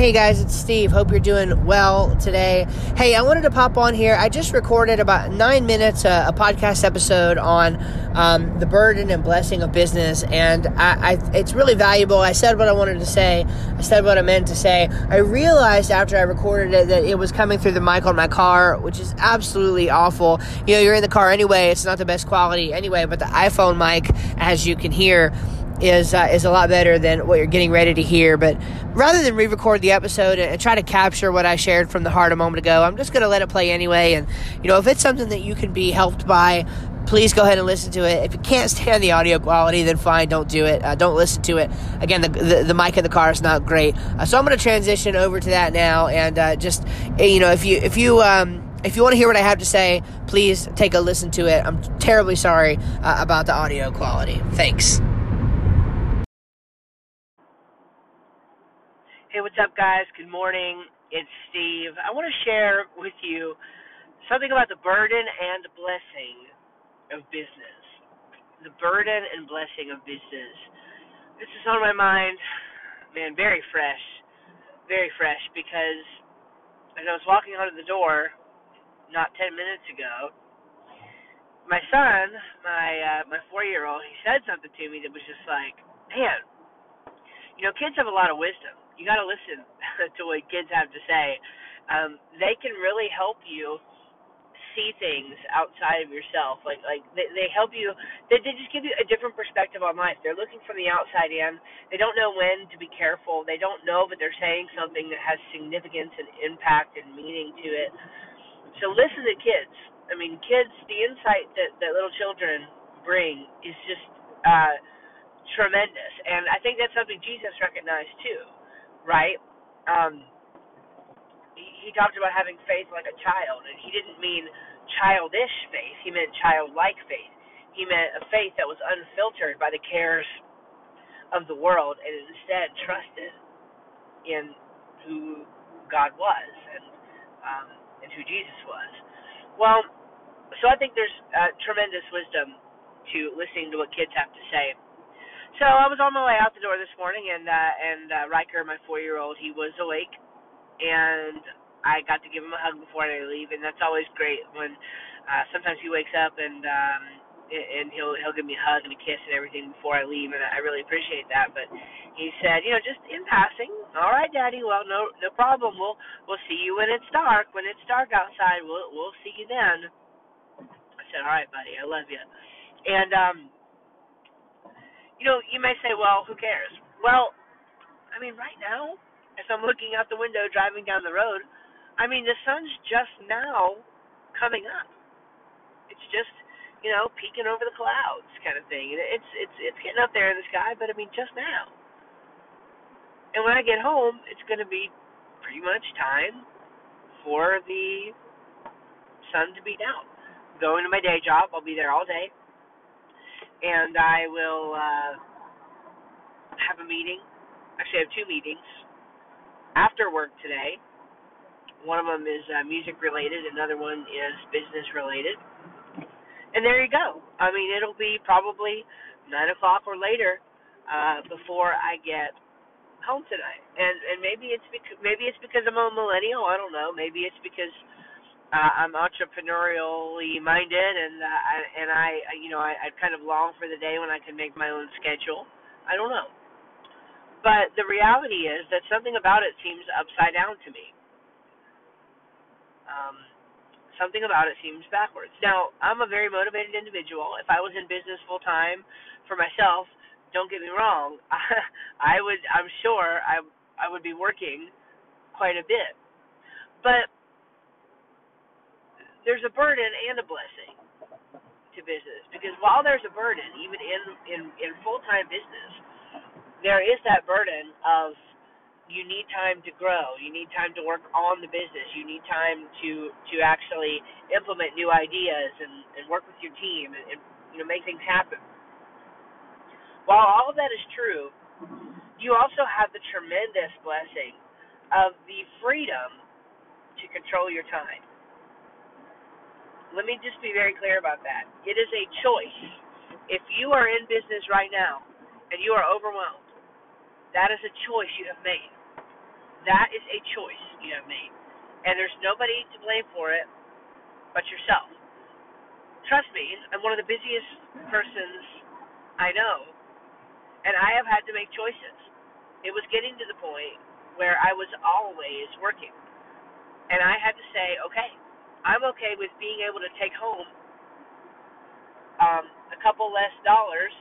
Hey guys, it's Steve. Hope you're doing well today. Hey, I wanted to pop on here. I just recorded about nine minutes uh, a podcast episode on um, the burden and blessing of business, and I, I, it's really valuable. I said what I wanted to say. I said what I meant to say. I realized after I recorded it that it was coming through the mic on my car, which is absolutely awful. You know, you're in the car anyway. It's not the best quality anyway, but the iPhone mic, as you can hear is uh, is a lot better than what you're getting ready to hear. But rather than re-record the episode and, try to capture what I shared from the heart a moment ago, I'm just going to let it play anyway. And you know, if it's something that you can be helped by, please go ahead and listen to it. If you can't stand the audio quality, then fine, don't do it. Uh, don't listen to it. Again, the, the, the mic in the car is not great, uh, so I'm going to transition over to that now. And uh, just you know, if you if you um, if you want to hear what I have to say, please take a listen to it. I'm terribly sorry uh, about the audio quality. Thanks. Hey, what's up, guys? Good morning. It's Steve. I want to share with you something about the burden and blessing of business. The burden and blessing of business. This is on my mind, man, very fresh. Very fresh because as I was walking out of the door not 10 minutes ago, my son, my uh, my 4-year-old, he said something to me that was just like, "Man, you know, kids have a lot of wisdom." You got to listen to what kids have to say. Um, they can really help you see things outside of yourself. Like like they, they help you. They, they just give you a different perspective on life. They're looking from the outside in. They don't know when to be careful. They don't know, but they're saying something that has significance and impact and meaning to it. So listen to kids. I mean, kids. The insight that that little children bring is just uh, tremendous, and I think that's something Jesus recognized too right? Um, he, he talked about having faith like a child, and he didn't mean childish faith. He meant childlike faith. He meant a faith that was unfiltered by the cares of the world, and instead trusted in who God was and um, and who Jesus was. Well, so I think there's uh, tremendous wisdom to listening to what kids have to say so I was on my way out the door this morning, and uh, and uh, Riker, my four-year-old, he was awake, and I got to give him a hug before I leave, and that's always great when uh, sometimes he wakes up and um, and he'll he'll give me a hug and a kiss and everything before I leave, and I really appreciate that. But he said, you know, just in passing, all right, Daddy. Well, no no problem. We'll we'll see you when it's dark. When it's dark outside, we'll we'll see you then. I said, all right, buddy. I love you. And um you know, you may say, well, who cares? Well, I mean, right now, as I'm looking out the window driving down the road, I mean, the sun's just now coming up. It's just, you know, peeking over the clouds kind of thing. It's it's it's getting up there in the sky, but I mean, just now. And when I get home, it's going to be pretty much time for the sun to be down. Going to my day job, I'll be there all day and I will uh, have a meeting. Actually, I have two meetings after work today. One of them is uh, music related, another one is business related. And there you go. I mean, it'll be probably nine o'clock or later uh, before I get home tonight. And and maybe it's because maybe it's because I'm a millennial. I don't know. Maybe it's because uh, I'm entrepreneurially minded, and uh, I, and I, you know, I, I kind of long for the day when I can make my own schedule. I don't know, but the reality is that something about it seems upside down to me. Um, something about it seems backwards. Now, I'm a very motivated individual. If I was in business full time for myself, don't get me wrong, I would, I'm sure, I, I would be working quite a bit, but there's a burden and a blessing to business because while there's a burden, even in in in full time business, there is that burden of you need time to grow, you need time to work on the business, you need time to to actually implement new ideas and and work with your team and, and you know make things happen. While all of that is true, you also have the tremendous blessing of the freedom to control your time let me just be very clear about that. It is a choice. If you are in business right now and you are overwhelmed, that is a choice you have made. That is a choice you have made. And there's nobody to blame for it but yourself. Trust me, I'm one of the busiest persons I know, and I have had to make choices. It was getting to the point where I was always working. And I had to say, okay, I'm okay with being able to take home um, a couple less dollars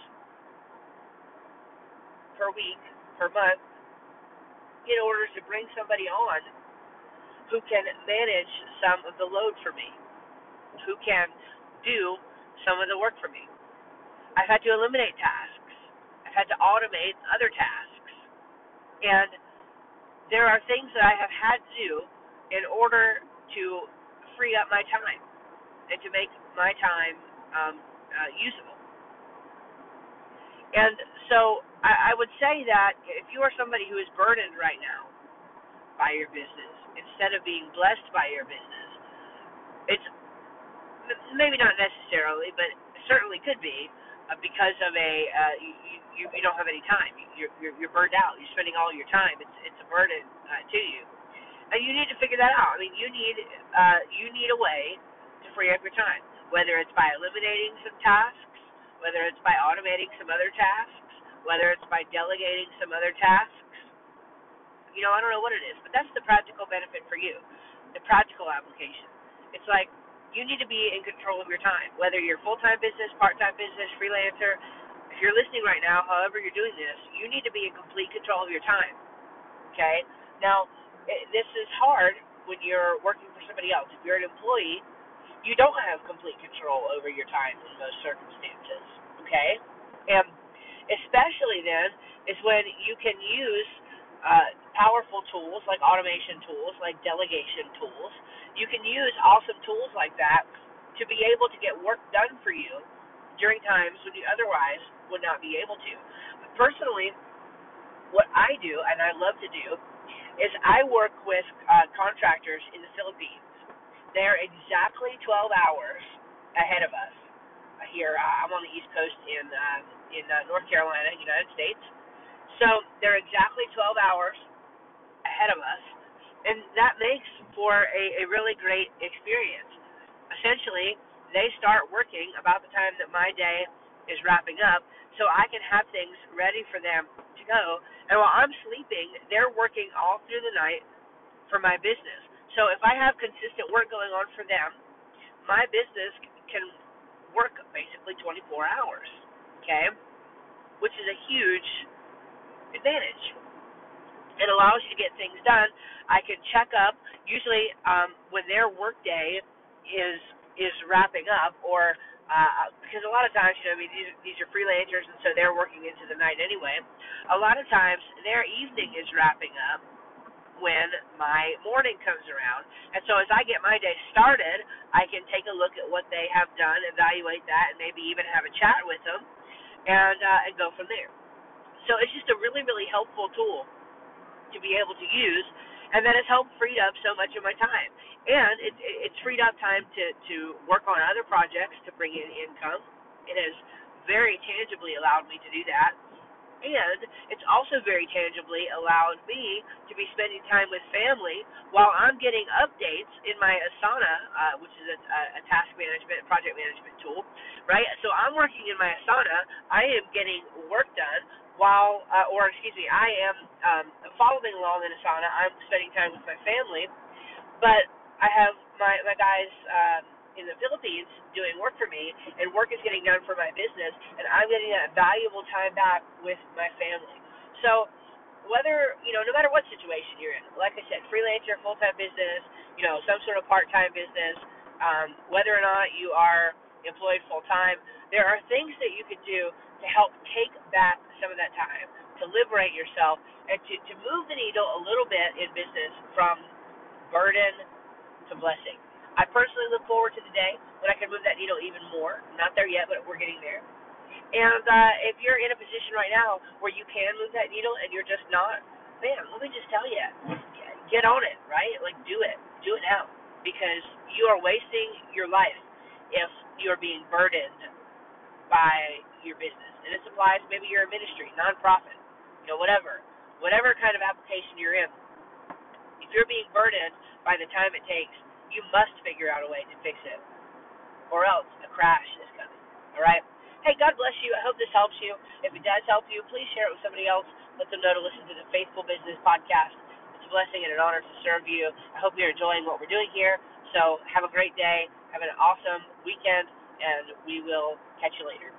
per week, per month, in order to bring somebody on who can manage some of the load for me, who can do some of the work for me. I've had to eliminate tasks. I've had to automate other tasks. And there are things that I have had to do in order to free up my time and to make my time um, uh, usable. And so I, I would say that if you are somebody who is burdened right now by your business instead of being blessed by your business, it's maybe not necessarily, but certainly could be uh, because of a uh, you, you you don't have any time. You're, you're you're burned out. You're spending all your time. It's it's a burden uh, to you, and you need to figure that out. I mean, you need uh, you need a way to free up your time, whether it's by eliminating some tasks, whether it's by automating some other tasks, whether it's by delegating some other tasks. You know, I don't know what it is, but that's the practical benefit for you, the practical application. It's like you need to be in control of your time, whether you're full time business, part time business, freelancer. If you're listening right now, however you're doing this, you need to be in complete control of your time. Okay? Now, this is hard when you're working for somebody else. If you're an employee, you don't have complete control over your time in most circumstances. Okay? And especially then is when you can use uh, powerful tools like automation tools, like delegation tools, you can use awesome tools like that to be able to get work done for you during times when you otherwise would not be able to. But personally, what I do and I love to do is I work with uh, contractors in the Philippines. They're exactly 12 hours ahead of us. Uh, here, uh, I'm on the East Coast in uh, in uh, North Carolina, United States. So they're exactly 12 hours ahead of us and that makes for a, a really great experience. Essentially, they start working about the time that my day is wrapping up, so I can have things ready for them to go. And while I'm sleeping, they're working all through the night for my business. So if I have consistent work going on for them, my business can work basically 24 hours, okay? Which is a huge advantage. It allows you to get things done. I can check up usually um, when their workday is is wrapping up, or uh, because a lot of times, you know, I mean, these these are freelancers, and so they're working into the night anyway. A lot of times, their evening is wrapping up when my morning comes around, and so as I get my day started, I can take a look at what they have done, evaluate that, and maybe even have a chat with them, and uh, and go from there. So it's just a really really helpful tool to be able to use, and that has helped freed up so much of my time. And it, it's freed up time to to work on other projects to bring in income. It has very tangibly allowed me to do that. And it's also very tangibly allowed me to be spending time with family while I'm getting updates in my Asana, uh, which is a, a task management, project management tool, right? So I'm working in my Asana. I am getting work done while, uh, or excuse me, I am um, following along in Asana. I'm spending time with my family, but I have my my guys um, in the Philippines doing work for me, and work is getting done for my business, and I'm getting that valuable time back with my family. So whether you know, no matter what situation you're in, like I said, freelancer, full time business, you know, some sort of part time business, um, whether or not you are employed full time, there are things that you could do to help take back some of that time, to liberate yourself, and to, to move the needle a little bit in business from burden to blessing. I personally look forward to the day when I can move that needle even more. not there yet, but we're getting there. And uh, if you're in a position right now where you can move that needle and you're just not, man, let me just tell you, get on it, right? Like, do it. Do it now. Because you are wasting your life if you're being burdened by your business. And this applies maybe you're a ministry, nonprofit, you know, whatever. Whatever kind of application you're in. if you're being burdened by the time it takes, you must figure out a way to fix it, or else a crash is coming. All right. Hey, God bless you. I hope this helps you. If it does help you, please share it with somebody else. Let them know to listen to the Faithful Business Podcast. It's a blessing and an honor to serve you. I hope you're enjoying what we're doing here. So have a great day. Have an awesome weekend, and we will catch you later.